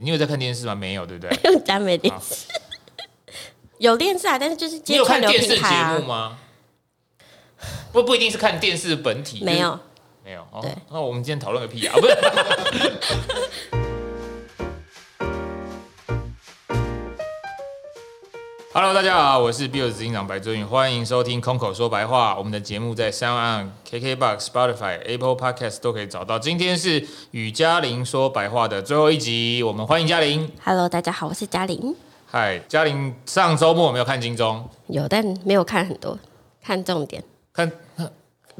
你有在看电视吗？没有，对不对？用家没电视，有电视啊，但是就是你有看电视节目吗？不不一定是看电视本体，没有，没有。对，那我们今天讨论个屁啊！不是。Hello，大家好，我是 Bill 执行长白尊宇，欢迎收听空口说白话。我们的节目在 SoundOn、KKBox、Spotify、Apple Podcast 都可以找到。今天是与嘉玲说白话的最后一集，我们欢迎嘉玲。Hello，大家好，我是嘉玲。嗨，嘉玲，上周末有没有看金钟？有，但没有看很多，看重点。看。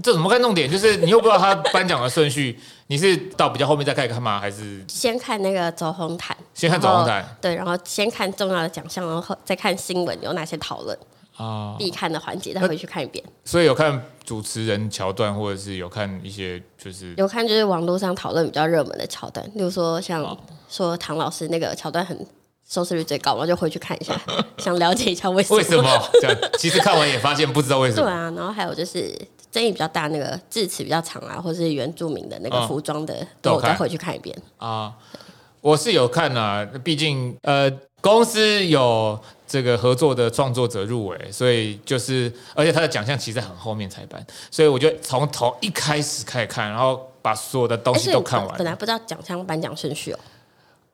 这怎么看重点？就是你又不知道他颁奖的顺序，你是到比较后面再开始看吗？还是先看那个走红毯？先看走红毯，对，然后先看重要的奖项，然后再看新闻有哪些讨论啊，必看的环节，再回去看一遍。所以有看主持人桥段，或者是有看一些就是有看就是网络上讨论比较热门的桥段，例如说像说唐老师那个桥段很收视率最高，然后就回去看一下，想了解一下为什么？为什么这样？其实看完也发现不知道为什么。对啊，然后还有就是。争议比较大，那个字词比较长啊，或是原住民的那个服装的，都我再回去看一遍啊。我是有看啊，毕竟呃公司有这个合作的创作者入围，所以就是而且他的奖项其实很后面才颁，所以我就从头一开始开始看，然后把所有的东西都看完。本来不知道奖项颁奖顺序哦，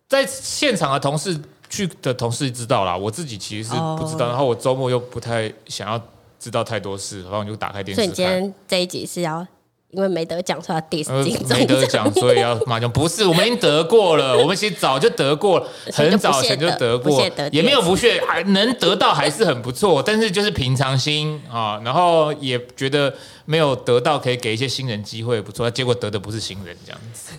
在现场的同事去的同事知道啦，我自己其实是不知道，然后我周末又不太想要。知道太多事，然后就打开电视。所以你今天这一集是要因为没得奖，所以要 diss 金钟。没得奖，所以要马上不是，我们已经得过了，我们其实早就得过了，很早前就得过，也没有不屑，还能得到还是很不错。但是就是平常心啊，然后也觉得没有得到可以给一些新人机会不错，结果得的不是新人这样子。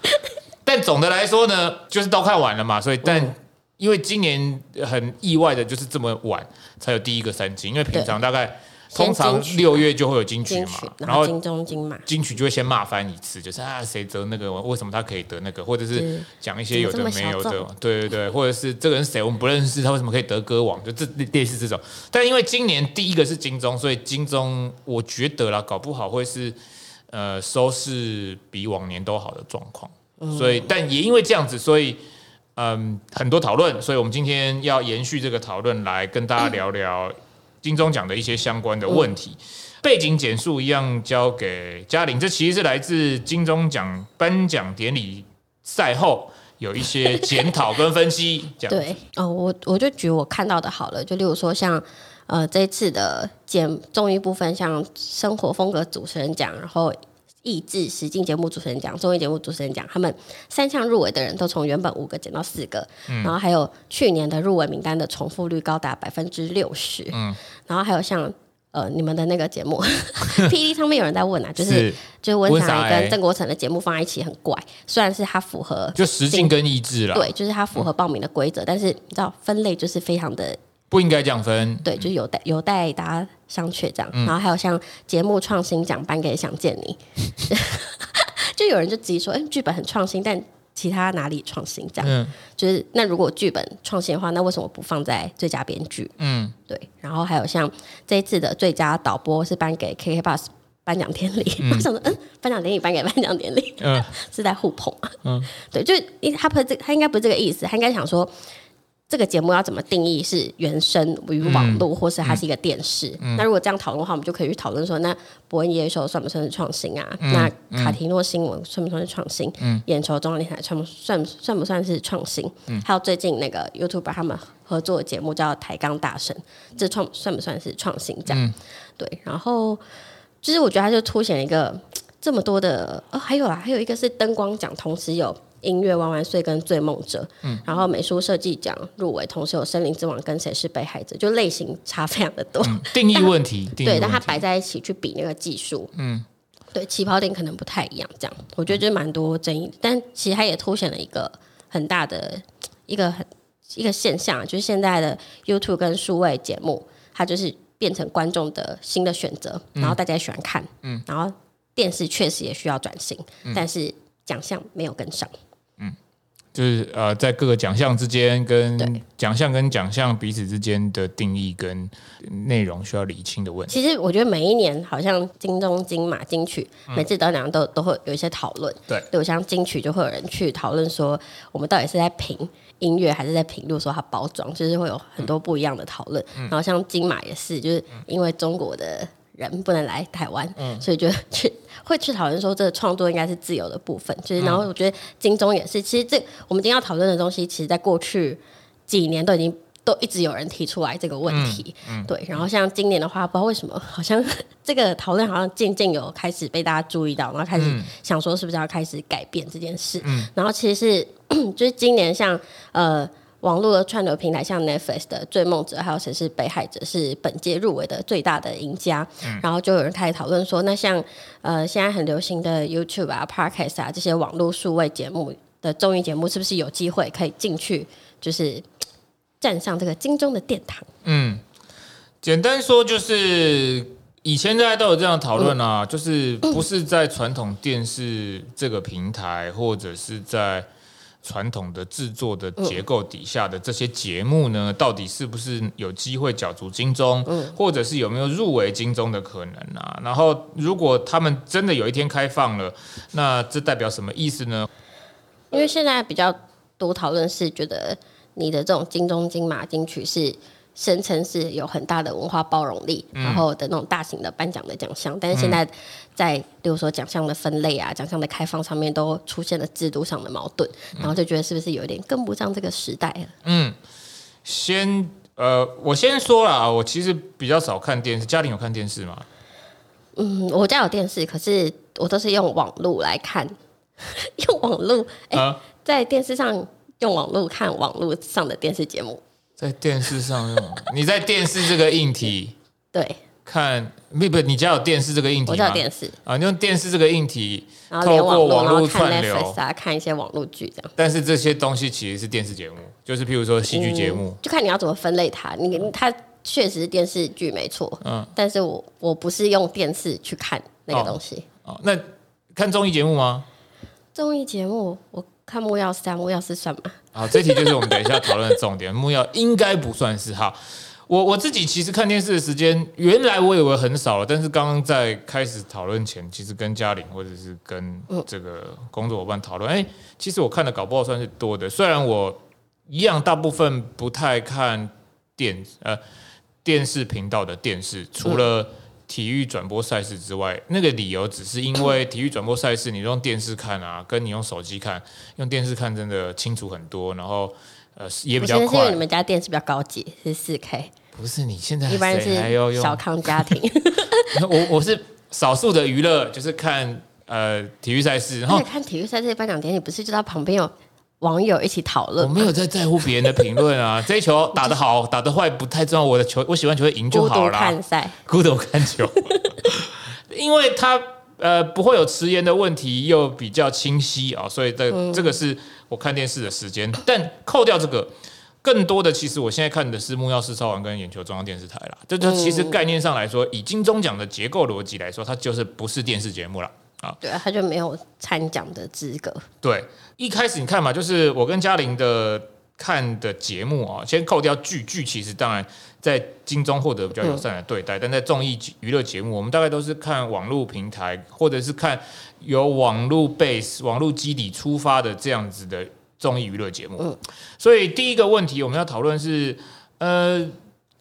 但总的来说呢，就是都看完了嘛，所以但。嗯因为今年很意外的，就是这么晚才有第一个三金，因为平常大概通常六月就会有金曲嘛，然后金钟金马，金曲就会先骂翻一次，就是啊谁得那个，为什么他可以得那个，或者是讲一些有的没有的，对对对，或者是这个人谁我们不认识，他为什么可以得歌王，就这类似这种。但因为今年第一个是金钟，所以金钟我觉得啦，搞不好会是呃收视比往年都好的状况，所以但也因为这样子，所以。嗯，很多讨论，所以我们今天要延续这个讨论，来跟大家聊聊金钟奖的一些相关的问题。背景简述一样交给嘉玲，这其实是来自金钟奖颁奖典礼赛后有一些检讨跟分析。对，哦，我我就举我看到的好了，就例如说像呃这次的节综艺部分，像生活风格主持人奖，然后。益智实境节目主持人奖、综艺节目主持人奖，他们三项入围的人都从原本五个减到四个，嗯、然后还有去年的入围名单的重复率高达百分之六十，嗯，然后还有像呃你们的那个节目，PD 上面有人在问啊，就是，是就是温莎跟郑国成的节目放在一起很怪，虽然是它符合就实境跟益智啦，对，就是它符合报名的规则，嗯、但是你知道分类就是非常的。不应该降分，对，就有待有待大家商榷这样。嗯、然后还有像节目创新奖颁给想见你，就有人就质疑说，哎，剧本很创新，但其他哪里创新？这样，嗯、就是那如果剧本创新的话，那为什么不放在最佳编剧？嗯，对。然后还有像这一次的最佳导播是颁给 KK Bus 颁奖典礼，我、嗯、想说，嗯，颁奖典礼颁给颁奖典礼，嗯，是在互捧啊。嗯，对，就他不是这，他应该不是这个意思，他应该想说。这个节目要怎么定义是原声与网络，或是它是一个电视？嗯嗯、那如果这样讨论的话，我们就可以去讨论说，那伯恩夜夜秀算不算是创新啊？嗯、那卡提诺新闻算不算是创新？嗯、眼球中央电台算不算算不算是创新？嗯、还有最近那个 YouTuber 他们合作的节目叫抬杠大神，这创算不算是创新？这样、嗯、对。然后就是我觉得它就凸显一个这么多的哦，还有啊，还有一个是灯光奖，同时有。音乐万万岁跟醉梦者，嗯，然后美术设计奖入围，同时有森林之王跟谁是被害者，就类型差非常的多。嗯、定义问题，但对，但它摆在一起去比那个技术，嗯，对，起跑点可能不太一样。这样，我觉得就蛮多争议，但其实它也凸显了一个很大的一个很一个现象，就是现在的 YouTube 跟数位节目，它就是变成观众的新的选择，然后大家也喜欢看，嗯，然后电视确实也需要转型，嗯、但是奖项没有跟上。就是呃，在各个奖项之间，跟奖项跟奖项彼此之间的定义跟内容需要理清的问题。其实我觉得每一年好像金钟、金马、金曲，每次得奖都都会有一些讨论。对，比如像金曲就会有人去讨论说，我们到底是在评音乐还是在评，比如说它包装，就是会有很多不一样的讨论。然后像金马也是，就是因为中国的。人不能来台湾，嗯、所以就去会去讨论说，这个创作应该是自由的部分。就是，然后我觉得金钟也是，其实这我们今天要讨论的东西，其实在过去几年都已经都一直有人提出来这个问题。嗯嗯、对。然后像今年的话，不知道为什么，好像这个讨论好像渐渐有开始被大家注意到，然后开始想说是不是要开始改变这件事。嗯、然后其实是 就是今年像呃。网络的串流平台，像 Netflix 的《追梦者》还有《谁是被害者》，是本届入围的最大的赢家。嗯、然后就有人开始讨论说，那像呃现在很流行的 YouTube 啊、Podcast 啊这些网络数位节目的综艺节目，是不是有机会可以进去，就是站上这个金钟的殿堂？嗯，简单说就是以前大家都有这样讨论啊，嗯、就是不是在传统电视这个平台，或者是在。传统的制作的结构底下的这些节目呢，到底是不是有机会角逐金钟，或者是有没有入围金钟的可能啊？然后，如果他们真的有一天开放了，那这代表什么意思呢？因为现在比较多讨论是觉得你的这种金钟、金马、金曲是。声称是有很大的文化包容力，嗯、然后的那种大型的颁奖的奖项，但是现在在，比如说奖项的分类啊、奖项的开放上面，都出现了制度上的矛盾，嗯、然后就觉得是不是有点跟不上这个时代了？嗯，先呃，我先说啦，我其实比较少看电视，家里有看电视吗？嗯，我家有电视，可是我都是用网络来看，用网络哎，啊、在电视上用网络看网络上的电视节目。在电视上用，你在电视这个硬体 对看，不不，你家有电视这个硬体吗？我家有电视啊，你用电视这个硬体，然后透过网络串流啊，看一些网络剧这样。但是这些东西其实是电视节目，就是譬如说戏剧节目，嗯，就看你要怎么分类它。你它确实是电视剧没错，嗯，但是我我不是用电视去看那个东西。哦，哦，那看综艺节目吗？综艺节目我。看木曜三，木曜四算吗？好，这题就是我们等一下讨论的重点。木曜应该不算是哈。我我自己其实看电视的时间，原来我以为很少了，但是刚刚在开始讨论前，其实跟嘉玲或者是跟这个工作伙伴讨论，哎、嗯欸，其实我看的搞不好算是多的。虽然我一样大部分不太看电呃电视频道的电视，除了。嗯体育转播赛事之外，那个理由只是因为体育转播赛事，你用电视看啊，跟你用手机看，用电视看真的清楚很多，然后呃也比较快。是因为你们家电视比较高级，是四 K。不是你现在一般是小康家庭。我我是少数的娱乐，就是看呃体育赛事，然后看体育赛事颁奖典礼，不是就在旁边有。网友一起讨论，我没有在在乎别人的评论啊。这一球打得好，打得坏不太重要。我的球，我喜欢球会赢就好了。孤独看赛，孤独看球，因为他呃不会有迟延的问题，又比较清晰啊，所以这、嗯、这个是我看电视的时间。但扣掉这个，更多的其实我现在看的是木曜四超玩跟眼球中央电视台啦。这就其实概念上来说，以金钟奖的结构逻辑来说，它就是不是电视节目了。对啊，他就没有参奖的资格。对，一开始你看嘛，就是我跟嘉玲的看的节目啊，先扣掉剧剧，其实当然在金钟获得比较友善的对待，嗯、但在综艺娱乐节目，我们大概都是看网络平台，或者是看由网络 base 网络基底出发的这样子的综艺娱乐节目。嗯，所以第一个问题我们要讨论是，呃。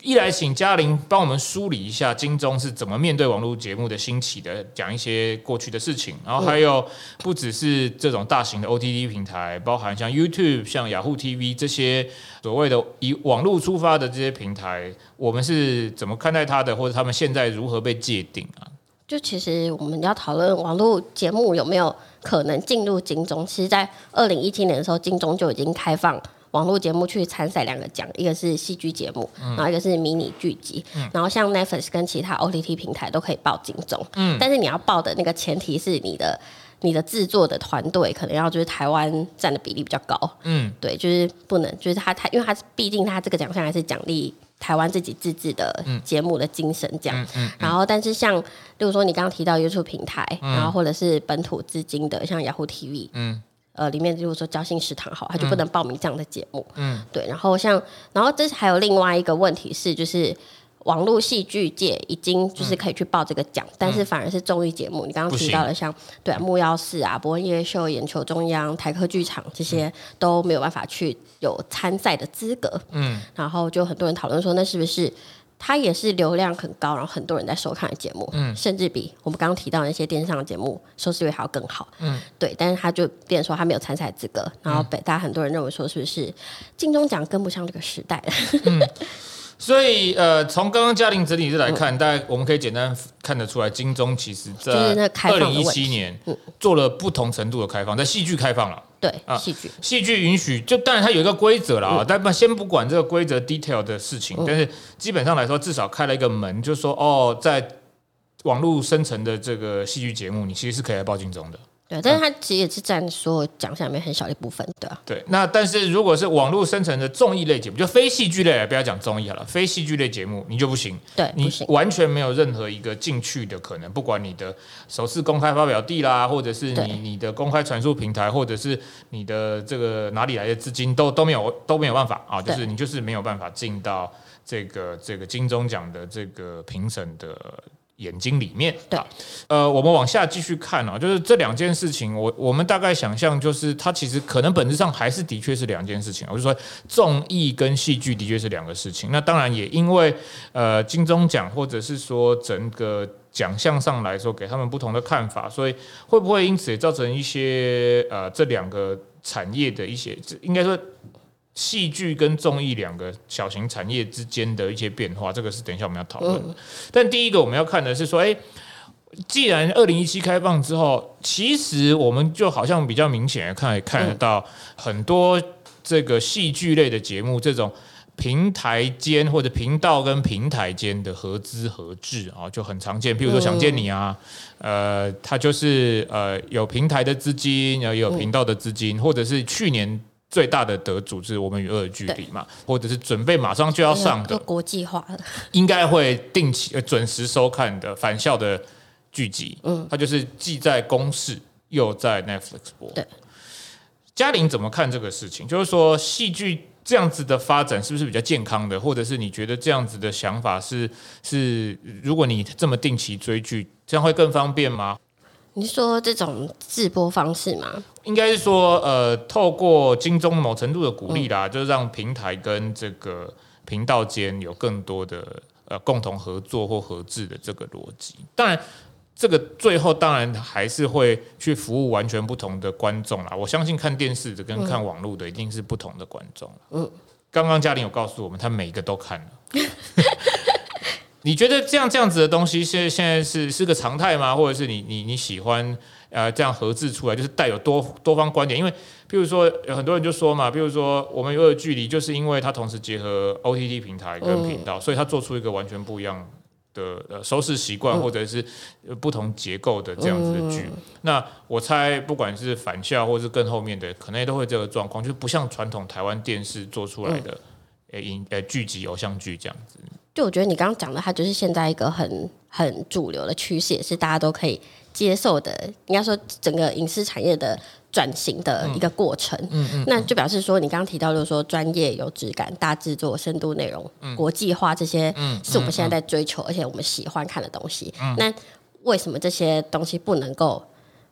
一来，请嘉玲帮我们梳理一下金钟是怎么面对网络节目的兴起的，讲一些过去的事情。然后还有，不只是这种大型的 OTT 平台，包含像 YouTube、像雅虎 TV 这些所谓的以网络出发的这些平台，我们是怎么看待它的，或者他们现在如何被界定啊？就其实我们要讨论网络节目有没有可能进入金钟，其实，在二零一七年的时候，金钟就已经开放。网络节目去参赛两个奖，一个是戏剧节目，嗯、然后一个是迷你剧集。嗯、然后像 Netflix 跟其他 OTT 平台都可以报金钟。嗯，但是你要报的那个前提是你的你的制作的团队可能要就是台湾占的比例比较高。嗯，对，就是不能就是他他，因为他毕竟他这个奖项还是奖励台湾自己自制的节目的精神这样。嗯，嗯，嗯，然后但是像例如说你刚刚提到 YouTube 平台，嗯、然后或者是本土资金的像 Yahoo TV。嗯。呃里面，如果说交心食堂好，他就不能报名这样的节目。嗯，对。然后像，然后这还有另外一个问题是，就是。网络戏剧界已经就是可以去报这个奖，嗯、但是反而是综艺节目，你刚刚提到的像对啊木曜四啊、博恩夜夜秀、眼球中央、台科剧场这些都没有办法去有参赛的资格。嗯，然后就很多人讨论说，那是不是它也是流量很高，然后很多人在收看的节目？嗯，甚至比我们刚刚提到那些电视上的节目收视率还要更好。嗯，对，但是他就变说他没有参赛资格，然后被大家很多人认为说是不是金钟奖跟不上这个时代了？嗯。所以，呃，从刚刚嘉玲整理来看，大概我们可以简单看得出来，金钟其实在二零一七年做了不同程度的开放，在戏剧开放了，对啊，戏剧。戏剧允许，就当然它有一个规则了啊，但不先不管这个规则 detail 的事情，但是基本上来说，至少开了一个门，就是说哦，在网络生成的这个戏剧节目，你其实是可以来报金钟的。对，但是它其实也是占所有奖项里面很小的一部分，对啊。对，那但是如果是网络生成的综艺类节目，就非戏剧类，不要讲综艺好了，非戏剧类节目你就不行，对，你完全没有任何一个进去的可能，不管你的首次公开发表地啦，或者是你你的公开传输平台，或者是你的这个哪里来的资金，都都没有都没有办法啊，就是你就是没有办法进到这个这个金钟奖的这个评审的。眼睛里面，对，呃，我们往下继续看啊，就是这两件事情，我我们大概想象，就是它其实可能本质上还是的确是两件事情。我就说，综艺跟戏剧的确是两个事情。那当然也因为呃金钟奖或者是说整个奖项上来说，给他们不同的看法，所以会不会因此也造成一些呃这两个产业的一些，应该说。戏剧跟综艺两个小型产业之间的一些变化，这个是等一下我们要讨论。嗯、但第一个我们要看的是说，诶，既然二零一七开放之后，其实我们就好像比较明显的看看得到很多这个戏剧类的节目，这种平台间或者频道跟平台间的合资合制啊，就很常见。譬如说《想见你》啊，呃，它就是呃有平台的资金，然后也有频道的资金，或者是去年。最大的得主是我们与恶的距离嘛，或者是准备马上就要上的国际化的，应该会定期准时收看的返校的剧集。嗯，它就是既在公视又在 Netflix 播。对，嘉玲怎么看这个事情？就是说戏剧这样子的发展是不是比较健康的？或者是你觉得这样子的想法是是，如果你这么定期追剧，这样会更方便吗？你说这种直播方式吗？应该是说，呃，透过金钟某程度的鼓励啦，嗯、就是让平台跟这个频道间有更多的呃共同合作或合制的这个逻辑。当然，这个最后当然还是会去服务完全不同的观众啦。我相信看电视的跟看网络的一定是不同的观众。嗯，刚刚嘉玲有告诉我们，他每一个都看了。你觉得这样这样子的东西，现现在是是个常态吗？或者是你你你喜欢呃这样合制出来，就是带有多多方观点？因为譬如说有很多人就说嘛，譬如说我们有的距离，就是因为它同时结合 OTT 平台跟频道，嗯、所以它做出一个完全不一样的呃收视习惯，或者是不同结构的这样子的剧。嗯、那我猜不管是返校或是更后面的，可能也都会这个状况，就不像传统台湾电视做出来的呃影呃剧集偶像剧这样子。就我觉得你刚刚讲的，它就是现在一个很很主流的趋势，也是大家都可以接受的。应该说，整个影视产业的转型的一个过程。嗯嗯，嗯，那就表示说，你刚刚提到就是说，专业、有质感、大制作、深度内容、嗯、国际化这些，是我们现在在追求，而且我们喜欢看的东西。嗯、那为什么这些东西不能够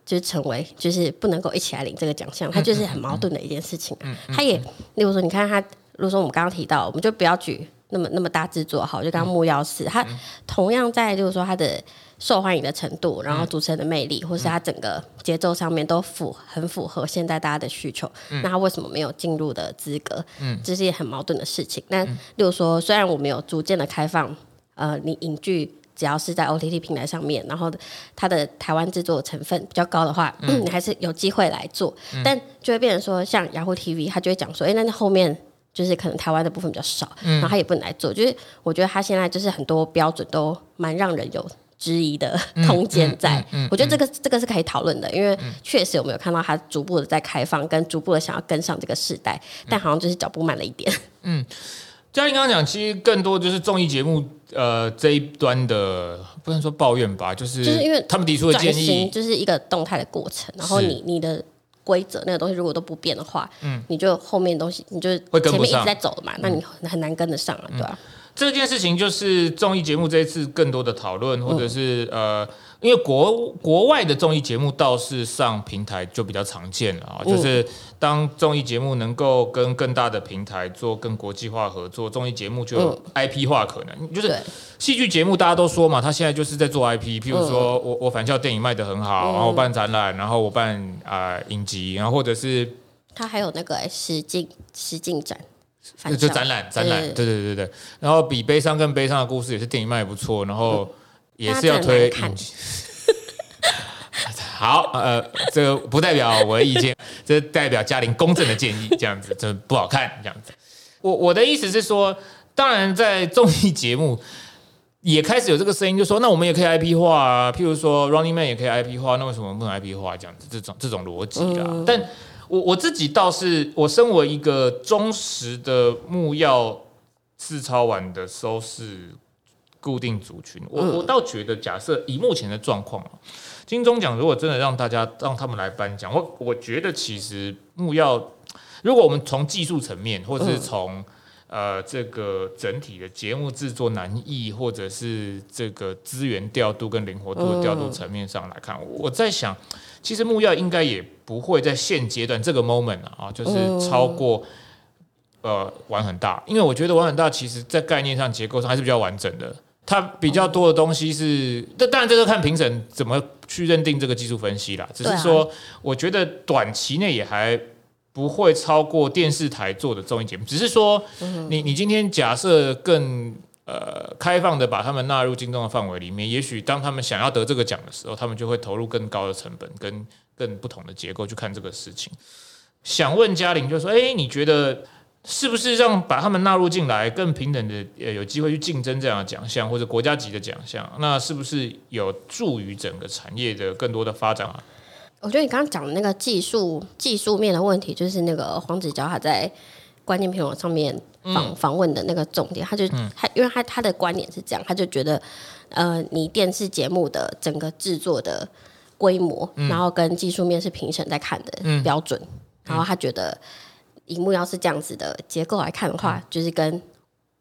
就是成为，就是不能够一起来领这个奖项？它就是很矛盾的一件事情。嗯，它也，例如说，你看它，如果说我们刚刚提到，我们就不要举。那么那么大制作好，就刚刚木曜四，它同样在就是说它的受欢迎的程度，然后主持人的魅力，或是他整个节奏上面都符很符合现在大家的需求。那他为什么没有进入的资格？嗯，这是一件很矛盾的事情。那例如说，虽然我们有逐渐的开放，呃，你影剧只要是在 OTT 平台上面，然后它的台湾制作成分比较高的话，你还是有机会来做。但就会变成说，像 Yahoo TV，他就会讲说，哎，那后面。就是可能台湾的部分比较少，嗯、然后他也不能来做。就是我觉得他现在就是很多标准都蛮让人有质疑的空间在。我觉得这个这个是可以讨论的，因为确实我们有看到它逐步的在开放，跟逐步的想要跟上这个时代，但好像就是脚步慢了一点。嗯，嘉玲刚刚讲，其实更多就是综艺节目呃这一端的，不能说抱怨吧，就是就是因为他们提出的建议，就是一个动态的过程，然后你你的。规则那个东西如果都不变的话，嗯，你就后面东西你就前面一直在走嘛，那你很难跟得上了，对吧？这件事情就是综艺节目这一次更多的讨论，或者是呃。因为国国外的综艺节目倒是上平台就比较常见了啊，就是当综艺节目能够跟更大的平台做更国际化合作，综艺节目就有 IP 化可能。就是戏剧节目大家都说嘛，他现在就是在做 IP，譬如说我我反校电影卖的很好，然后我办展览，然后我办啊影集，然后或者是他还有那个实境实境展，就展览展览，对对对对，然后比悲伤更悲伤的故事也是电影卖不错，然后。也是要推 好，呃，这个不代表我的意见，这代表嘉玲公正的建议，这样子这不好看，这样子。我我的意思是说，当然在综艺节目也开始有这个声音，就说那我们也可以 IP 化啊，譬如说 Running Man 也可以 IP 化，那为什么不能 IP 化？这样子，这种这种逻辑啊。嗯、但我我自己倒是，我身为一个忠实的木曜四超玩的收视。固定族群，我我倒觉得，假设以目前的状况啊，金钟奖如果真的让大家让他们来颁奖，我我觉得其实木曜，如果我们从技术层面，或者是从呃这个整体的节目制作难易，或者是这个资源调度跟灵活度的调度层面上来看，我在想，其实木曜应该也不会在现阶段这个 moment 啊，就是超过。呃，玩很大，因为我觉得玩很大，其实在概念上、结构上还是比较完整的。它比较多的东西是，这当然这个看评审怎么去认定这个技术分析啦。只是说，我觉得短期内也还不会超过电视台做的综艺节目。只是说，你你今天假设更呃开放的把他们纳入金钟的范围里面，也许当他们想要得这个奖的时候，他们就会投入更高的成本跟更不同的结构去看这个事情。想问嘉玲，就说，哎，你觉得？是不是让把他们纳入进来，更平等的呃有机会去竞争这样的奖项或者国家级的奖项？那是不是有助于整个产业的更多的发展啊？我觉得你刚刚讲的那个技术技术面的问题，就是那个黄子佼他在关键评论上面访访问的那个重点，他就他因为他他的观点是这样，他就觉得呃你电视节目的整个制作的规模，然后跟技术面是评审在看的标准，然后他觉得。荧幕要是这样子的结构来看的话，嗯、就是跟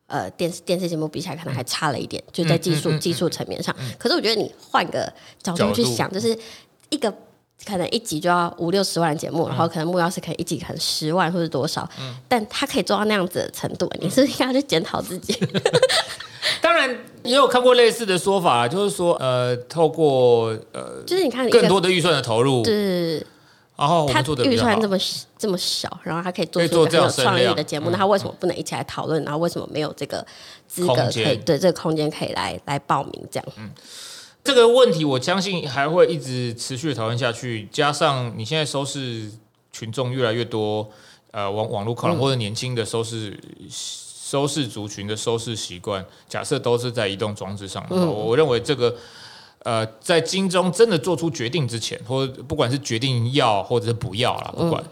呃电视电视节目比起来，可能还差了一点，嗯、就在技术、嗯、技术层面上。嗯、可是我觉得你换个角度去想，就是一个可能一集就要五六十万的节目，嗯、然后可能目标是可以一集可能十万或者多少，嗯、但他可以做到那样子的程度，你是不是应该去检讨自己？当然也有看过类似的说法，就是说呃，透过呃，就是你看更多的预算的投入，是。然后他预算这么这么小，然后他可以做出一个很有创意的节目，那他为什么不能一起来讨论？然后为什么没有这个资格可以对这个空间可以来来报名这样？嗯，这个问题我相信还会一直持续讨论下去。加上你现在收视群众越来越多，呃，网网络可能或者年轻的收视收视族群的收视习惯，假设都是在移动装置上，我我认为这个。呃，在金钟真的做出决定之前，或者不管是决定要或者是不要啦，不管，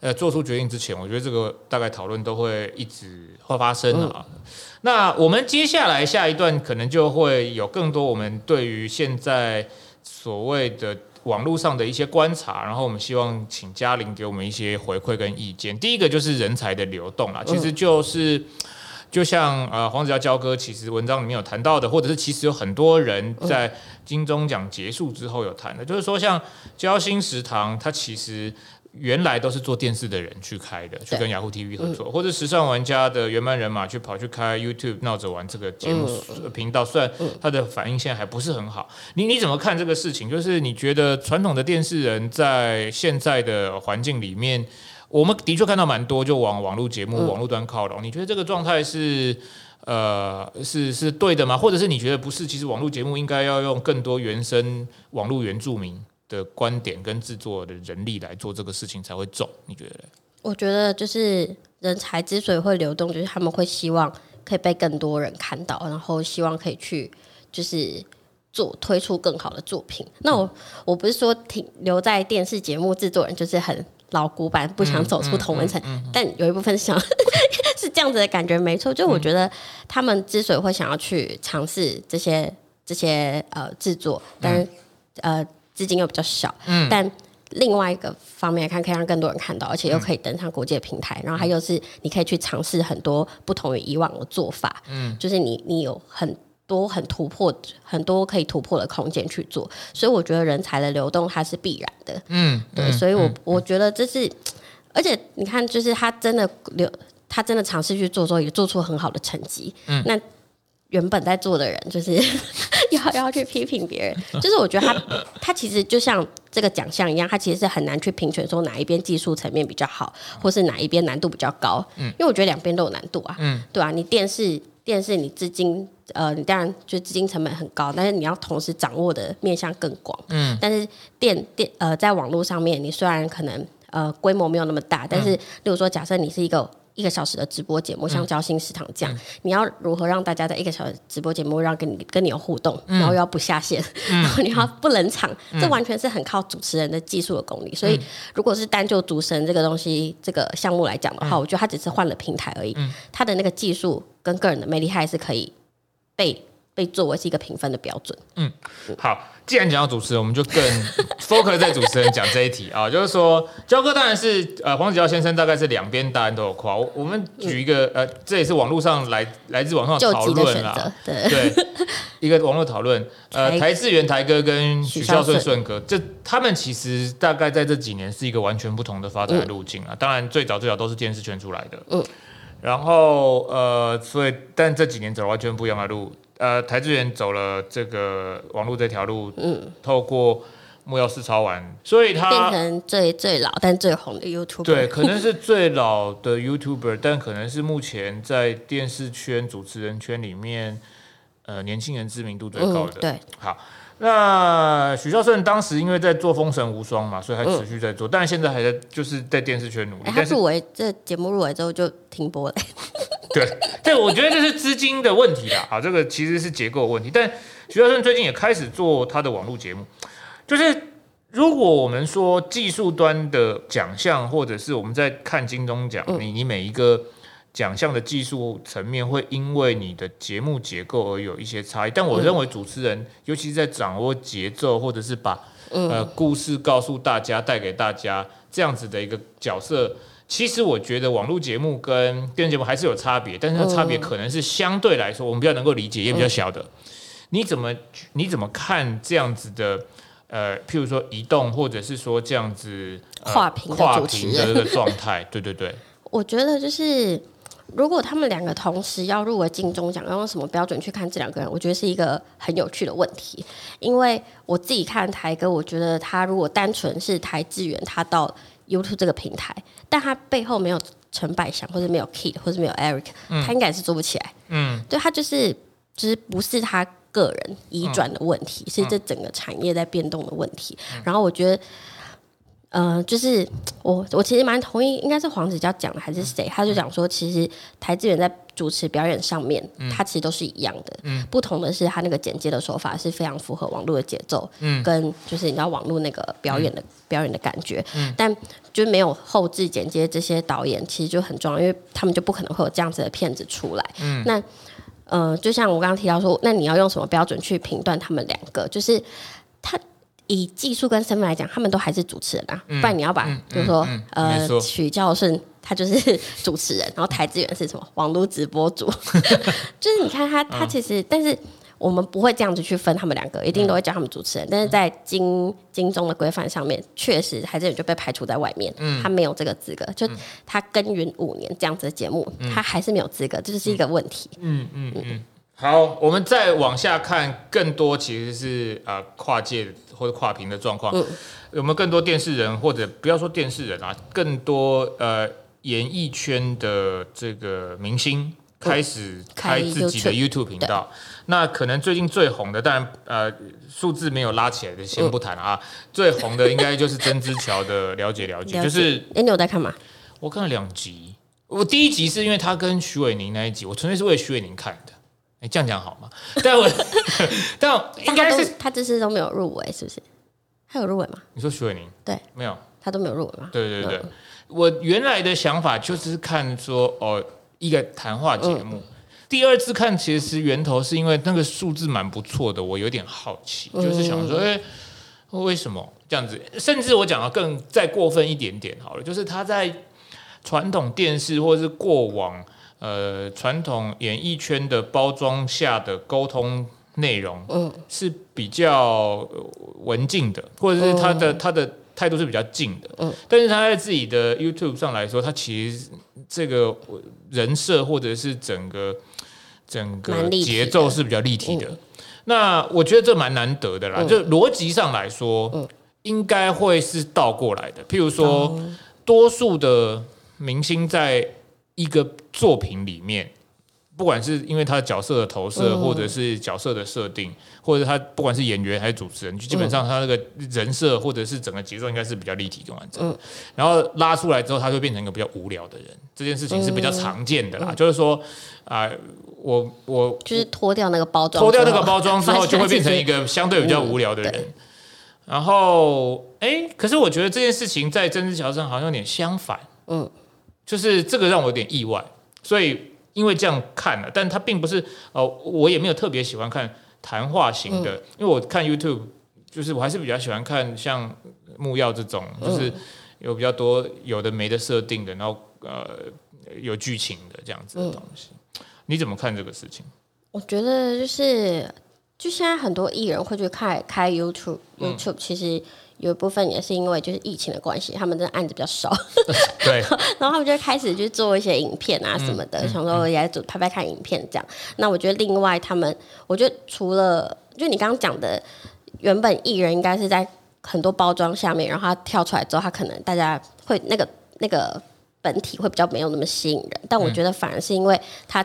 呃，做出决定之前，我觉得这个大概讨论都会一直会发生啊。嗯、那我们接下来下一段可能就会有更多我们对于现在所谓的网络上的一些观察，然后我们希望请嘉玲给我们一些回馈跟意见。第一个就是人才的流动啦，其实就是。就像呃黄子佼佼哥其实文章里面有谈到的，或者是其实有很多人在金钟奖结束之后有谈的，就是说像交心食堂，它其实原来都是做电视的人去开的，去跟雅虎 TV 合作，或者时尚玩家的原班人马去跑去开 YouTube 闹着玩这个节目频道，虽然他的反应现在还不是很好，你你怎么看这个事情？就是你觉得传统的电视人在现在的环境里面？我们的确看到蛮多，就往网络节目、网络端靠拢。嗯、你觉得这个状态是呃是是对的吗？或者是你觉得不是？其实网络节目应该要用更多原生网络原住民的观点跟制作的人力来做这个事情才会重？你觉得？我觉得就是人才之所以会流动，就是他们会希望可以被更多人看到，然后希望可以去就是做推出更好的作品。那我我不是说停留在电视节目制作人就是很。老古板不想走出同文层，但有一部分想 是这样子的感觉，没错。就我觉得他们之所以会想要去尝试这些这些呃制作，但是呃资金又比较小，嗯，但另外一个方面来看，可以让更多人看到，而且又可以登上国际的平台。嗯、然后还有是，你可以去尝试很多不同于以往的做法。嗯，就是你你有很多很突破、很多可以突破的空间去做。所以我觉得人才的流动它是必然的。嗯，对，嗯、所以我、嗯、我觉得这是，而且你看，就是他真的流，他真的尝试去做之后，也做出很好的成绩。嗯，那。原本在做的人，就是 要要去批评别人，就是我觉得他他其实就像这个奖项一样，他其实是很难去评选说哪一边技术层面比较好，或是哪一边难度比较高。嗯，因为我觉得两边都有难度啊。嗯，对啊，你电视电视你资金呃，你当然就资金成本很高，但是你要同时掌握的面向更广。嗯，但是电电呃，在网络上面，你虽然可能呃规模没有那么大，但是例如说，假设你是一个。一个小时的直播节目，像交心食堂这样，嗯、你要如何让大家在一个小时直播节目让跟你跟你有互动，嗯、然后又要不下线，嗯、然后你要不冷场，嗯、这完全是很靠主持人的技术的功力。嗯、所以，如果是单就主持人这个东西这个项目来讲的话，嗯、我觉得他只是换了平台而已，嗯、他的那个技术跟个人的魅力还是可以被。被作为是一个评分的标准。嗯，好，既然讲到主持人，我们就更 focus 在主持人讲这一题啊，就是说，焦哥当然是呃黄子佼先生，大概是两边答案都有夸。我我们举一个、嗯、呃，这也是网络上来来自网上讨论啦，对对，一个网络讨论，呃，台智源台哥跟许孝顺顺哥，这他们其实大概在这几年是一个完全不同的发展的路径啊。嗯、当然，最早最早都是电视圈出来的，嗯，然后呃，所以但这几年走了完全不一样的路。呃，台智源走了这个网络这条路，嗯，透过木曜四超玩，所以他变成最最老但最红的 YouTuber。对，可能是最老的 YouTuber，但可能是目前在电视圈主持人圈里面，呃，年轻人知名度最高的。嗯、对，好。那许孝顺当时因为在做《封神无双》嘛，所以还持续在做，嗯、但是现在还在就是在电视圈努力。欸、他入围这节目入围之后就停播了。对，这我觉得这是资金的问题啦。啊，这个其实是结构问题。但徐教授最近也开始做他的网络节目，就是如果我们说技术端的奖项，或者是我们在看金钟奖，你你每一个。奖项的技术层面会因为你的节目结构而有一些差异，但我认为主持人，尤其是在掌握节奏或者是把呃故事告诉大家、带给大家这样子的一个角色，其实我觉得网络节目跟电视节目还是有差别，但是差别可能是相对来说我们比较能够理解，也比较小的。你怎么你怎么看这样子的呃，譬如说移动，或者是说这样子跨屏跨屏的这个状态？对对对，我觉得就是。如果他们两个同时要入围金钟奖，要用什么标准去看这两个人？我觉得是一个很有趣的问题。因为我自己看台哥，我觉得他如果单纯是台智远，他到 YouTube 这个平台，但他背后没有陈百祥，或者没有 Kid，或者没有 Eric，他应该是做不起来。嗯，对，他就是，就是不是他个人移转的问题，是这整个产业在变动的问题。然后我觉得。呃，就是我我其实蛮同意，应该是黄子佼讲的还是谁？他就讲说，其实台资源在主持表演上面，嗯、他其实都是一样的，嗯、不同的是他那个剪接的手法是非常符合网络的节奏，嗯、跟就是你知道网络那个表演的、嗯、表演的感觉，嗯、但就没有后置剪接这些导演其实就很重要，因为他们就不可能会有这样子的片子出来。嗯、那呃，就像我刚刚提到说，那你要用什么标准去评断他们两个？就是他。以技术跟身份来讲，他们都还是主持人啊。嗯、不然你要把，嗯、比如说，呃，许教授他就是主持人，然后台资源是什么？网络直播主。就是你看他，他其实，嗯、但是我们不会这样子去分他们两个，一定都会叫他们主持人。嗯、但是在金金中的规范上面，确实台资源就被排除在外面，嗯、他没有这个资格。就他耕耘五年这样子的节目，嗯、他还是没有资格，这就是一个问题。嗯嗯嗯。嗯好，我们再往下看，更多其实是呃跨界或者跨屏的状况。嗯、有没有更多电视人，或者不要说电视人啊，更多呃演艺圈的这个明星开始开自己的 YouTube 频道？那可能最近最红的，当然呃数字没有拉起来的先不谈啊。嗯、最红的应该就是曾之乔的了解了解，就是哎，你有在看吗？我看了两集，我第一集是因为他跟徐伟宁那一集，我纯粹是为徐伟宁看的。哎，这样讲好吗？但我但 我应该是他这次都没有入围，是不是？他有入围吗？你说徐伟宁？对，没有，他都没有入围吗？对对对，嗯、我原来的想法就是看说哦，一个谈话节目。嗯、第二次看其实源头是因为那个数字蛮不错的，我有点好奇，嗯、就是想说，哎，为什么这样子？甚至我讲的更再过分一点点好了，就是他在传统电视或者是过往呃传统演艺圈的包装下的沟通内容，嗯，是比较文静的，或者是他的、嗯、他的态度是比较静的，嗯，但是他在自己的 YouTube 上来说，他其实这个人设或者是整个整个节奏是比较立体的。那我觉得这蛮难得的啦，嗯、就逻辑上来说，嗯、应该会是倒过来的。譬如说，嗯、多数的明星在一个作品里面，不管是因为他的角色的投射，嗯、或者是角色的设定，或者他不管是演员还是主持人，就基本上他那个人设或者是整个节奏应该是比较立体跟完整。嗯、然后拉出来之后，他就变成一个比较无聊的人。这件事情是比较常见的啦，嗯、就是说啊。呃我我就是脱掉那个包装，脱掉那个包装之后，就会变成一个相对比较无聊的人。嗯、然后，哎、欸，可是我觉得这件事情在曾之乔上好像有点相反。嗯，就是这个让我有点意外。所以因为这样看了，但他并不是哦、呃，我也没有特别喜欢看谈话型的，嗯、因为我看 YouTube，就是我还是比较喜欢看像木曜这种，就是有比较多有的没的设定的，然后呃有剧情的这样子的东西。嗯你怎么看这个事情？我觉得就是，就现在很多艺人会去开开 YouTube，YouTube、嗯、其实有一部分也是因为就是疫情的关系，他们的案子比较少。对。然后他们就开始去做一些影片啊什么的，嗯、想说也来拍拍看影片这样。嗯、那我觉得另外他们，我觉得除了就你刚刚讲的，原本艺人应该是在很多包装下面，然后他跳出来之后，他可能大家会那个那个本体会比较没有那么吸引人。但我觉得反而是因为他。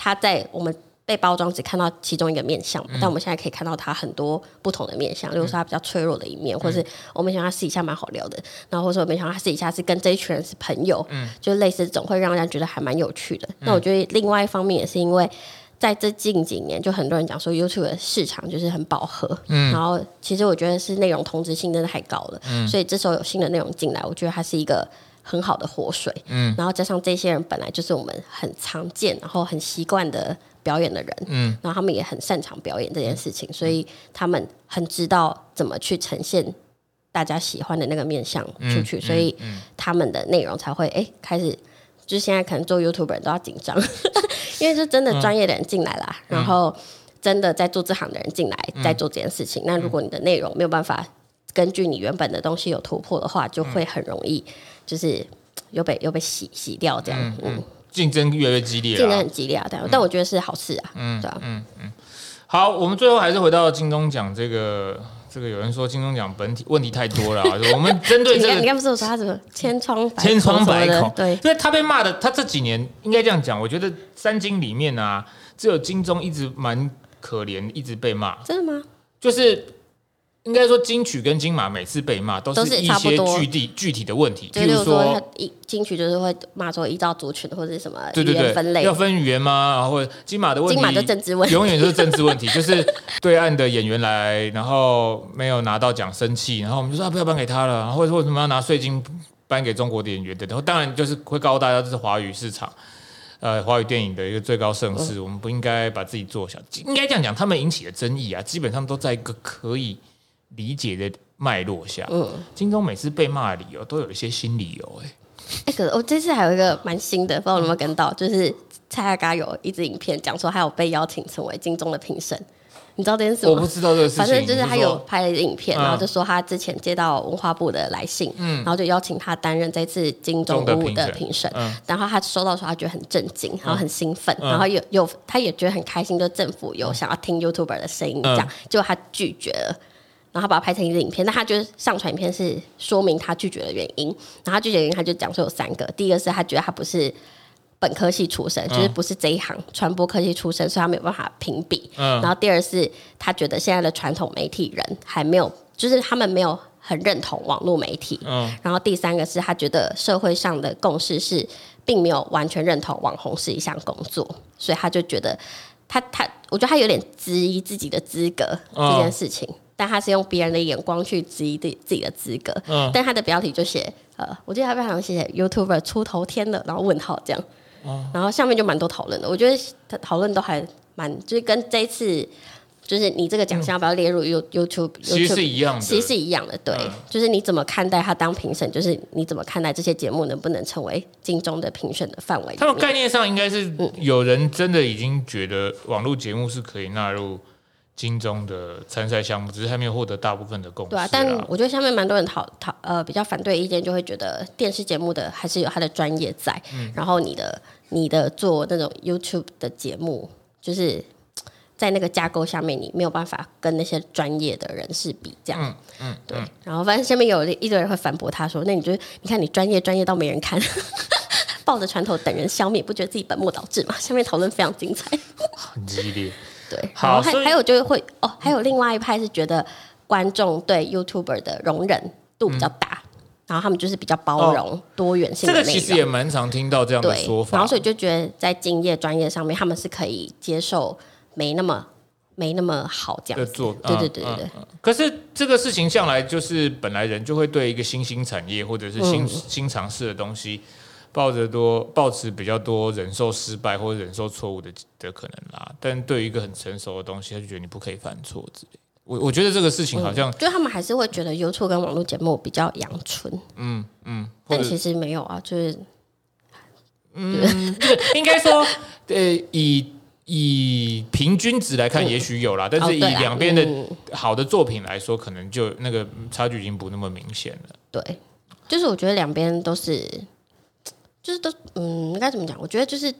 他在我们被包装只看到其中一个面相，嗯、但我们现在可以看到他很多不同的面相，例如说他比较脆弱的一面，嗯、或是我们想他私底下蛮好聊的，然后或者说我们想他私底下是跟这一群人是朋友，嗯，就类似总会让人家觉得还蛮有趣的。嗯、那我觉得另外一方面也是因为在这近几年，就很多人讲说 YouTube 的市场就是很饱和，嗯，然后其实我觉得是内容同质性真的太高了，嗯，所以这时候有新的内容进来，我觉得它是一个。很好的活水，嗯，然后加上这些人本来就是我们很常见，然后很习惯的表演的人，嗯，然后他们也很擅长表演这件事情，嗯、所以他们很知道怎么去呈现大家喜欢的那个面相出去，嗯、所以他们的内容才会哎开始，就是现在可能做 YouTuber 人都要紧张，因为是真的专业的人进来啦，嗯、然后真的在做这行的人进来在做这件事情，嗯、那如果你的内容没有办法根据你原本的东西有突破的话，就会很容易。就是又被又被洗洗掉这样，嗯，嗯，竞争越来越激烈，竞争很激烈啊，但但我觉得是好事啊，嗯，对啊，嗯嗯。好，我们最后还是回到金钟奖这个这个，有人说金钟奖本体问题太多了，我们针对这个，你刚不是说他什么千疮千疮百孔？对，因为他被骂的，他这几年应该这样讲，我觉得三金里面啊，只有金钟一直蛮可怜，一直被骂，真的吗？就是。应该说金曲跟金马每次被骂都是一些具体具体的问题，比如说一金曲就是会骂说依照族群或者什么对对对分类要分语言吗？然后金马的问题，金马的政治问题永远都是政治问题，就是对岸的演员来，然后没有拿到奖生气，然后我们就说啊不要颁给他了，然后或者为什么要拿税金颁给中国的演员的？然后当然就是会告诉大家这是华语市场，呃华语电影的一个最高盛世，嗯、我们不应该把自己做小。应该这样讲，他们引起的争议啊，基本上都在一个可以。理解的脉络下，嗯，金钟每次被骂的理由都有一些新理由，哎，哎，可是我这次还有一个蛮新的，不知道有没有跟到，就是蔡阿嘎有一支影片讲说，他有被邀请成为金钟的评审，你知道这件事吗？我不知道这个事情，反正就是他有拍了一个影片，然后就说他之前接到文化部的来信，嗯，然后就邀请他担任这次金钟五的评审，然后他收到的时候，他觉得很震惊，然后很兴奋，然后有有他也觉得很开心，就政府有想要听 YouTuber 的声音，这样，结果他拒绝了。然后他把它拍成一个影片，那他就是上传影片是说明他拒绝的原因。然后他拒绝原因，他就讲说有三个：第一个是他觉得他不是本科系出身，就是不是这一行传播科系出身，所以他没有办法评比。然后第二是他觉得现在的传统媒体人还没有，就是他们没有很认同网络媒体。嗯然后第三个是他觉得社会上的共识是并没有完全认同网红是一项工作，所以他就觉得他他，我觉得他有点质疑自己的资格这件事情。但他是用别人的眼光去质疑自自己的资格，嗯、但他的标题就写呃，我记得他非常写 YouTuber 出头天了，然后问号这样，嗯、然后下面就蛮多讨论的。我觉得他讨论都还蛮，就是跟这一次就是你这个奖项要不要列入 You YouTube？其实是一样的，其实是一样的。对，嗯、就是你怎么看待他当评审，就是你怎么看待这些节目能不能成为金钟的评选的范围。他们概念上应该是有人真的已经觉得网络节目是可以纳入金钟的参赛项目，只是还没有获得大部分的共识。对啊，但我觉得下面蛮多人讨讨呃比较反对意见，就会觉得电视节目的还是有他的专业在，嗯、然后你的你的做那种 YouTube 的节目就是。在那个架构下面，你没有办法跟那些专业的人士比，这样，嗯嗯，对。然后反正下面有一堆人会反驳他说：“那你就，你看你专业专业到没人看，抱着船头等人消灭，不觉得自己本末倒置吗？”下面讨论非常精彩，很激烈。对，好，还还有就是会哦，还有另外一派是觉得观众对 YouTuber 的容忍度比较大，然后他们就是比较包容多元性的。这个其实也蛮常听到这样的说法。然后所以就觉得在敬业专业上面，他们是可以接受。没那么没那么好这样子做，对对对对对、嗯嗯。可是这个事情向来就是本来人就会对一个新兴产业或者是新、嗯、新尝试的东西，抱着多抱持比较多忍受失败或者忍受错误的的可能啦。但对于一个很成熟的东西，他就觉得你不可以犯错之类。我我觉得这个事情好像，就、嗯、他们还是会觉得 YouTube 跟网络节目比较阳春。嗯嗯，但其实没有啊，就是嗯，应该说 呃以。以平均值来看，也许有啦，嗯、但是以两边的好的作品来说，可能就那个差距已经不那么明显了。对，就是我觉得两边都是，就是都嗯，应该怎么讲？我觉得就是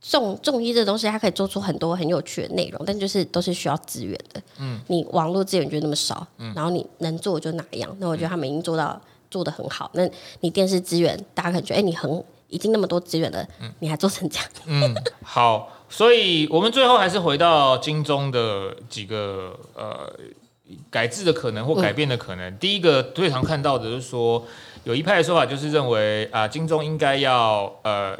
重重医这东西，它可以做出很多很有趣的内容，但就是都是需要资源的。嗯，你网络资源就那么少，嗯，然后你能做就哪样？那我觉得他们已经做到做的很好。那你电视资源，大家可能觉得，哎、欸，你很已经那么多资源了，嗯，你还做成这样？嗯，好。所以，我们最后还是回到金钟的几个呃改制的可能或改变的可能。嗯、第一个最常看到的就是说，有一派的说法就是认为啊、呃，金钟应该要呃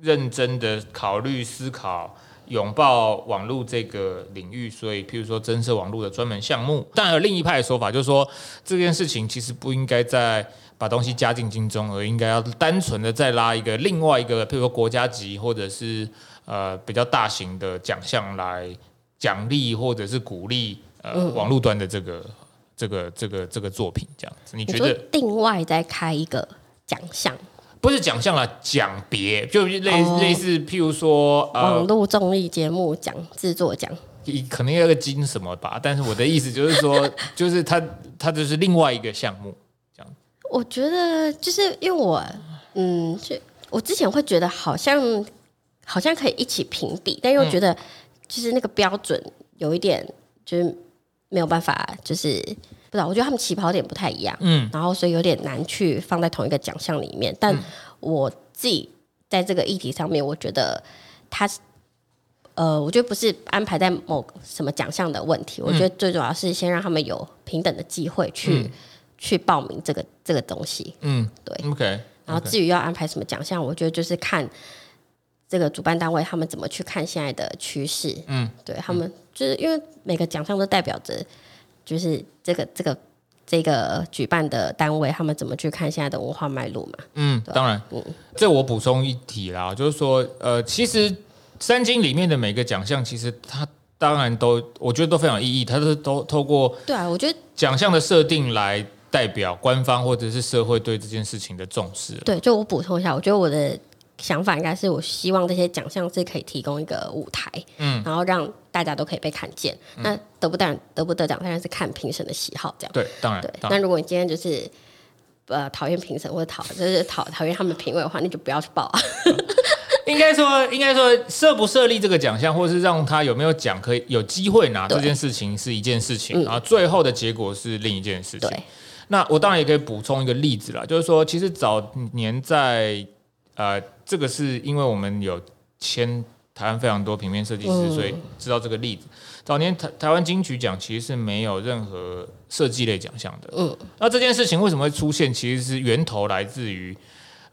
认真的考虑思考拥抱网络这个领域，所以譬如说增设网络的专门项目。但有另一派的说法就是说，这件事情其实不应该再把东西加进金钟，而应该要单纯的再拉一个另外一个，譬如说国家级或者是。呃，比较大型的奖项来奖励或者是鼓励呃、嗯、网络端的这个这个这个这个作品这样子，你觉得你另外再开一个奖项？不是奖项啦，奖别就类、哦、类似，譬如说、呃、网络综艺节目奖制作奖，可能要个金什么吧。但是我的意思就是说，就是它它就是另外一个项目这样。我觉得就是因为我嗯，就我之前会觉得好像。好像可以一起评比，但又觉得就是那个标准有一点就是没有办法，就是不知道。我觉得他们起跑点不太一样，嗯，然后所以有点难去放在同一个奖项里面。但我自己在这个议题上面，我觉得他呃，我觉得不是安排在某什么奖项的问题。我觉得最主要是先让他们有平等的机会去、嗯、去报名这个这个东西。嗯，对，OK。然后至于要安排什么奖项，我觉得就是看。这个主办单位他们怎么去看现在的趋势？嗯，对他们就是因为每个奖项都代表着，就是这个这个这个举办的单位他们怎么去看现在的文化脉络嘛？嗯，当然，嗯，这我补充一题啦，就是说，呃，其实三金里面的每个奖项，其实它当然都我觉得都非常有意义，它是都透过对啊，我觉得奖项的设定来代表官方或者是社会对这件事情的重视。对，就我补充一下，我觉得我的。想法应该是，我希望这些奖项是可以提供一个舞台，嗯，然后让大家都可以被看见。嗯、那得不得得不得奖，当然是看评审的喜好，这样。对，当然。对。那如果你今天就是呃讨厌评审或者讨 就是讨讨厌他们评委的话，那就不要去报啊。应该说，应该说设不设立这个奖项，或是让他有没有奖可以有机会拿这件事情是一件事情，然后最后的结果是另一件事情。对。那我当然也可以补充一个例子啦，就是说，其实早年在。呃，这个是因为我们有签台湾非常多平面设计师，嗯、所以知道这个例子。早年台台湾金曲奖其实是没有任何设计类奖项的。嗯，那这件事情为什么会出现？其实是源头来自于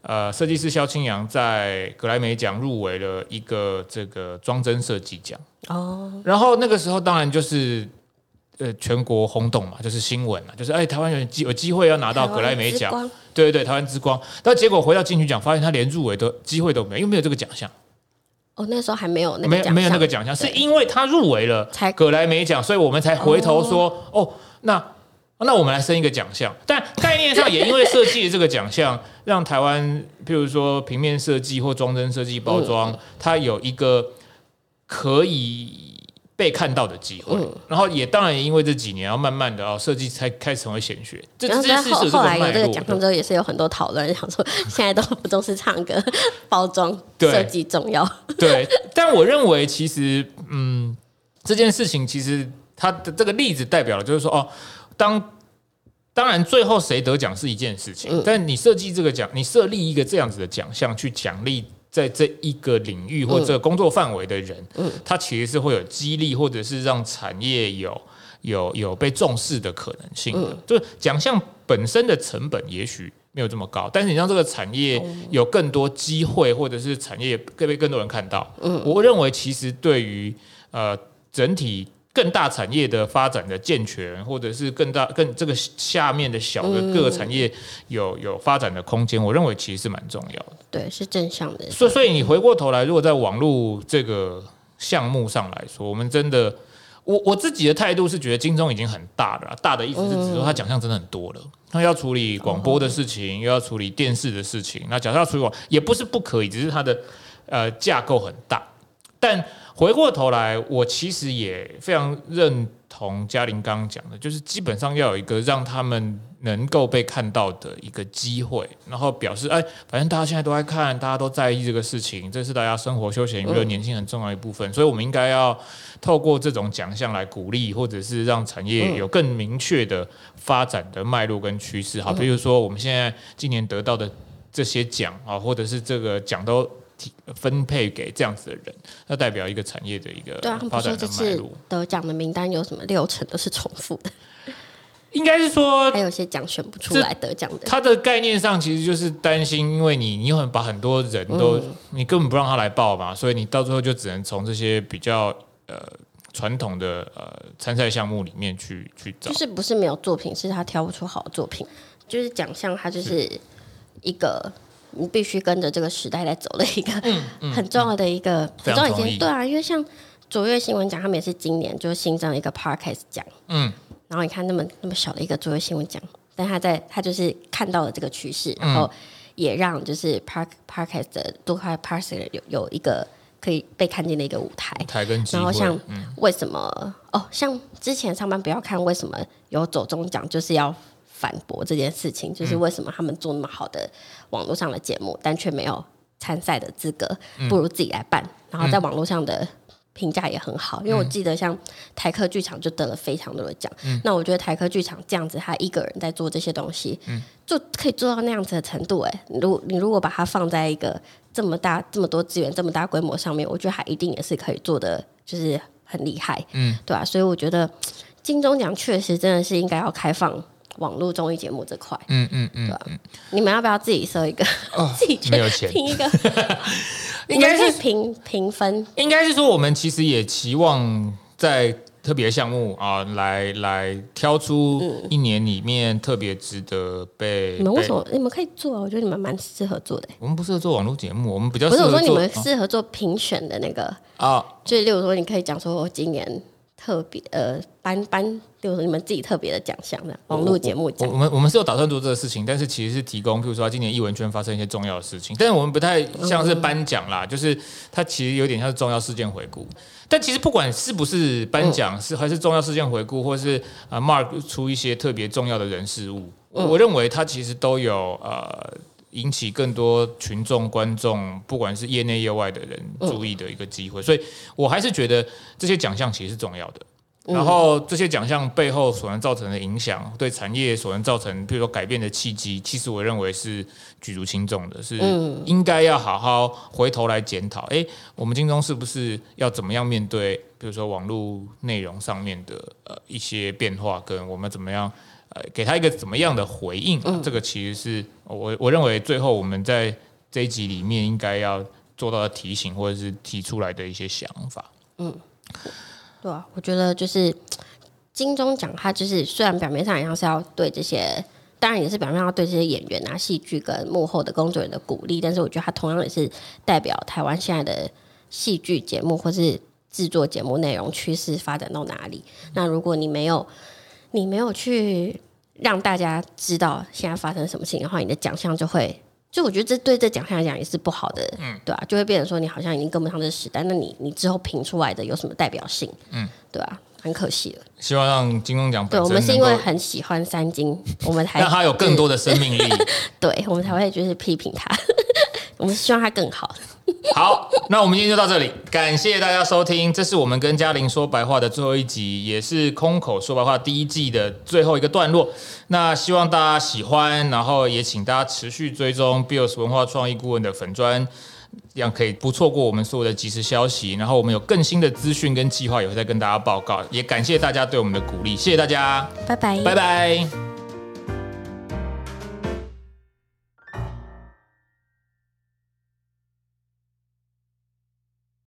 呃，设计师萧清扬在格莱美奖入围了一个这个装帧设计奖。哦，然后那个时候当然就是。呃，全国轰动嘛，就是新闻嘛，就是哎，台湾有机有机会要拿到格莱美奖，对对对，台湾之光。但结果回到金曲奖，发现他连入围的机会都没有，因为没有这个奖项。哦，那时候还没有那个没有没有那个奖项，是因为他入围了才葛莱美奖，所以我们才回头说哦，哦，那那我们来生一个奖项。但概念上也因为设计的这个奖项，让台湾譬如说平面设计或装帧设计包装，嗯、它有一个可以。被看到的机会，嗯、然后也当然也因为这几年，然后慢慢的哦，设计才开始成为显学。这这件事是后来有这个奖项之后，也是有很多讨论，想说 现在都不都是唱歌包装设计重要。对，但我认为其实嗯，这件事情其实它的这个例子代表了，就是说哦，当当然最后谁得奖是一件事情，嗯、但你设计这个奖，你设立一个这样子的奖项去奖励。在这一个领域或者工作范围的人，嗯，他其实是会有激励，或者是让产业有有有被重视的可能性的。嗯，就是奖项本身的成本也许没有这么高，但是你让这个产业有更多机会，或者是产业更被更多人看到，嗯，我认为其实对于呃整体。更大产业的发展的健全，或者是更大更这个下面的小的各个产业有有发展的空间，我认为其实是蛮重要的。对，是正向的。所以，所以你回过头来，如果在网络这个项目上来说，我们真的，我我自己的态度是觉得金钟已经很大了。大的意思是指说，它奖项真的很多了。他要处理广播的事情，又要处理电视的事情。那假设要处理广，也不是不可以，只是它的呃架构很大，但。回过头来，我其实也非常认同嘉玲刚刚讲的，就是基本上要有一个让他们能够被看到的一个机会，然后表示，哎，反正大家现在都在看，大家都在意这个事情，这是大家生活、休闲、娱乐、年轻很重要一部分，所以我们应该要透过这种奖项来鼓励，或者是让产业有更明确的发展的脉络跟趋势。好，比如说我们现在今年得到的这些奖啊，或者是这个奖都。分配给这样子的人，那代表一个产业的一个发展的脉络。得奖的名单有什么六成都是重复的，应该是说 还有些奖选不出来得奖的。他的概念上其实就是担心，因为你你有把很多人都、嗯、你根本不让他来报嘛，所以你到最后就只能从这些比较呃传统的呃参赛项目里面去去找。就是不是没有作品，是他挑不出好的作品。就是奖项，它就是一个。你必须跟着这个时代在走的一个很重要的一个，很重要一件对啊，因为像卓越新闻奖，他们也是今年就新增了一个 Podcast 奖，嗯，然后你看那么那么小的一个卓越新闻奖，但他在他就是看到了这个趋势，然后也让就是 Park Podcast 的多块 Podcast 有有一个可以被看见的一个舞台，舞台跟然后像为什么、嗯、哦，像之前上班不要看为什么有走中奖，就是要。反驳这件事情，就是为什么他们做那么好的网络上的节目，但却没有参赛的资格，不如自己来办。然后在网络上的评价也很好，因为我记得像台客剧场就得了非常多的奖。那我觉得台客剧场这样子，他一个人在做这些东西，就可以做到那样子的程度。哎，如你如果把它放在一个这么大、这么多资源、这么大规模上面，我觉得他一定也是可以做的，就是很厉害。嗯，对吧？所以我觉得金钟奖确实真的是应该要开放。网络综艺节目这块，嗯嗯嗯，对吧？你们要不要自己设一个？哦，自己没有钱评一个，应该是评评分。应该是说，我们其实也期望在特别项目啊，来来挑出一年里面特别值得被。你们为什么？你们可以做，我觉得你们蛮适合做的。我们不适合做网络节目，我们比较不是我说你们适合做评选的那个啊，就例如说，你可以讲说我今年。特别呃，颁颁，就是你们自己特别的奖项的网络节目奖。我们我们是有打算做这个事情，但是其实是提供，譬如说今年艺文圈发生一些重要的事情，但是我们不太像是颁奖啦，嗯、就是它其实有点像是重要事件回顾。但其实不管是不是颁奖，是还是重要事件回顾，或是啊 mark 出一些特别重要的人事物，嗯、我认为它其实都有呃。引起更多群众、观众，不管是业内业外的人注意的一个机会，嗯、所以我还是觉得这些奖项其实是重要的。嗯、然后这些奖项背后所能造成的影响，对产业所能造成，比如说改变的契机，其实我认为是举足轻重的，是应该要好好回头来检讨。哎，我们金钟是不是要怎么样面对，比如说网络内容上面的呃一些变化，跟我们怎么样？呃，给他一个怎么样的回应？嗯、这个其实是我我认为最后我们在这一集里面应该要做到的提醒，或者是提出来的一些想法。嗯，对啊，我觉得就是金钟奖，它就是虽然表面上好像是要对这些，当然也是表面上要对这些演员啊、戏剧跟幕后的工作人员的鼓励，但是我觉得它同样也是代表台湾现在的戏剧节目或是制作节目内容趋势发展到哪里。那如果你没有，你没有去让大家知道现在发生什么事情的话，你的奖项就会，就我觉得这对这奖项来讲也是不好的，嗯，对吧、啊？就会变成说你好像已经跟不上这个时代，那你你之后评出来的有什么代表性？嗯，对吧、啊？很可惜了。希望让金钟奖，对我们是因为很喜欢三金，我们才让他有更多的生命力，对我们才会就是批评他。我们希望他更好。好，那我们今天就到这里，感谢大家收听，这是我们跟嘉玲说白话的最后一集，也是空口说白话第一季的最后一个段落。那希望大家喜欢，然后也请大家持续追踪 BIOS 文化创意顾问的粉砖，这样可以不错过我们所有的即时消息。然后我们有更新的资讯跟计划，也会再跟大家报告。也感谢大家对我们的鼓励，谢谢大家，拜拜，拜拜。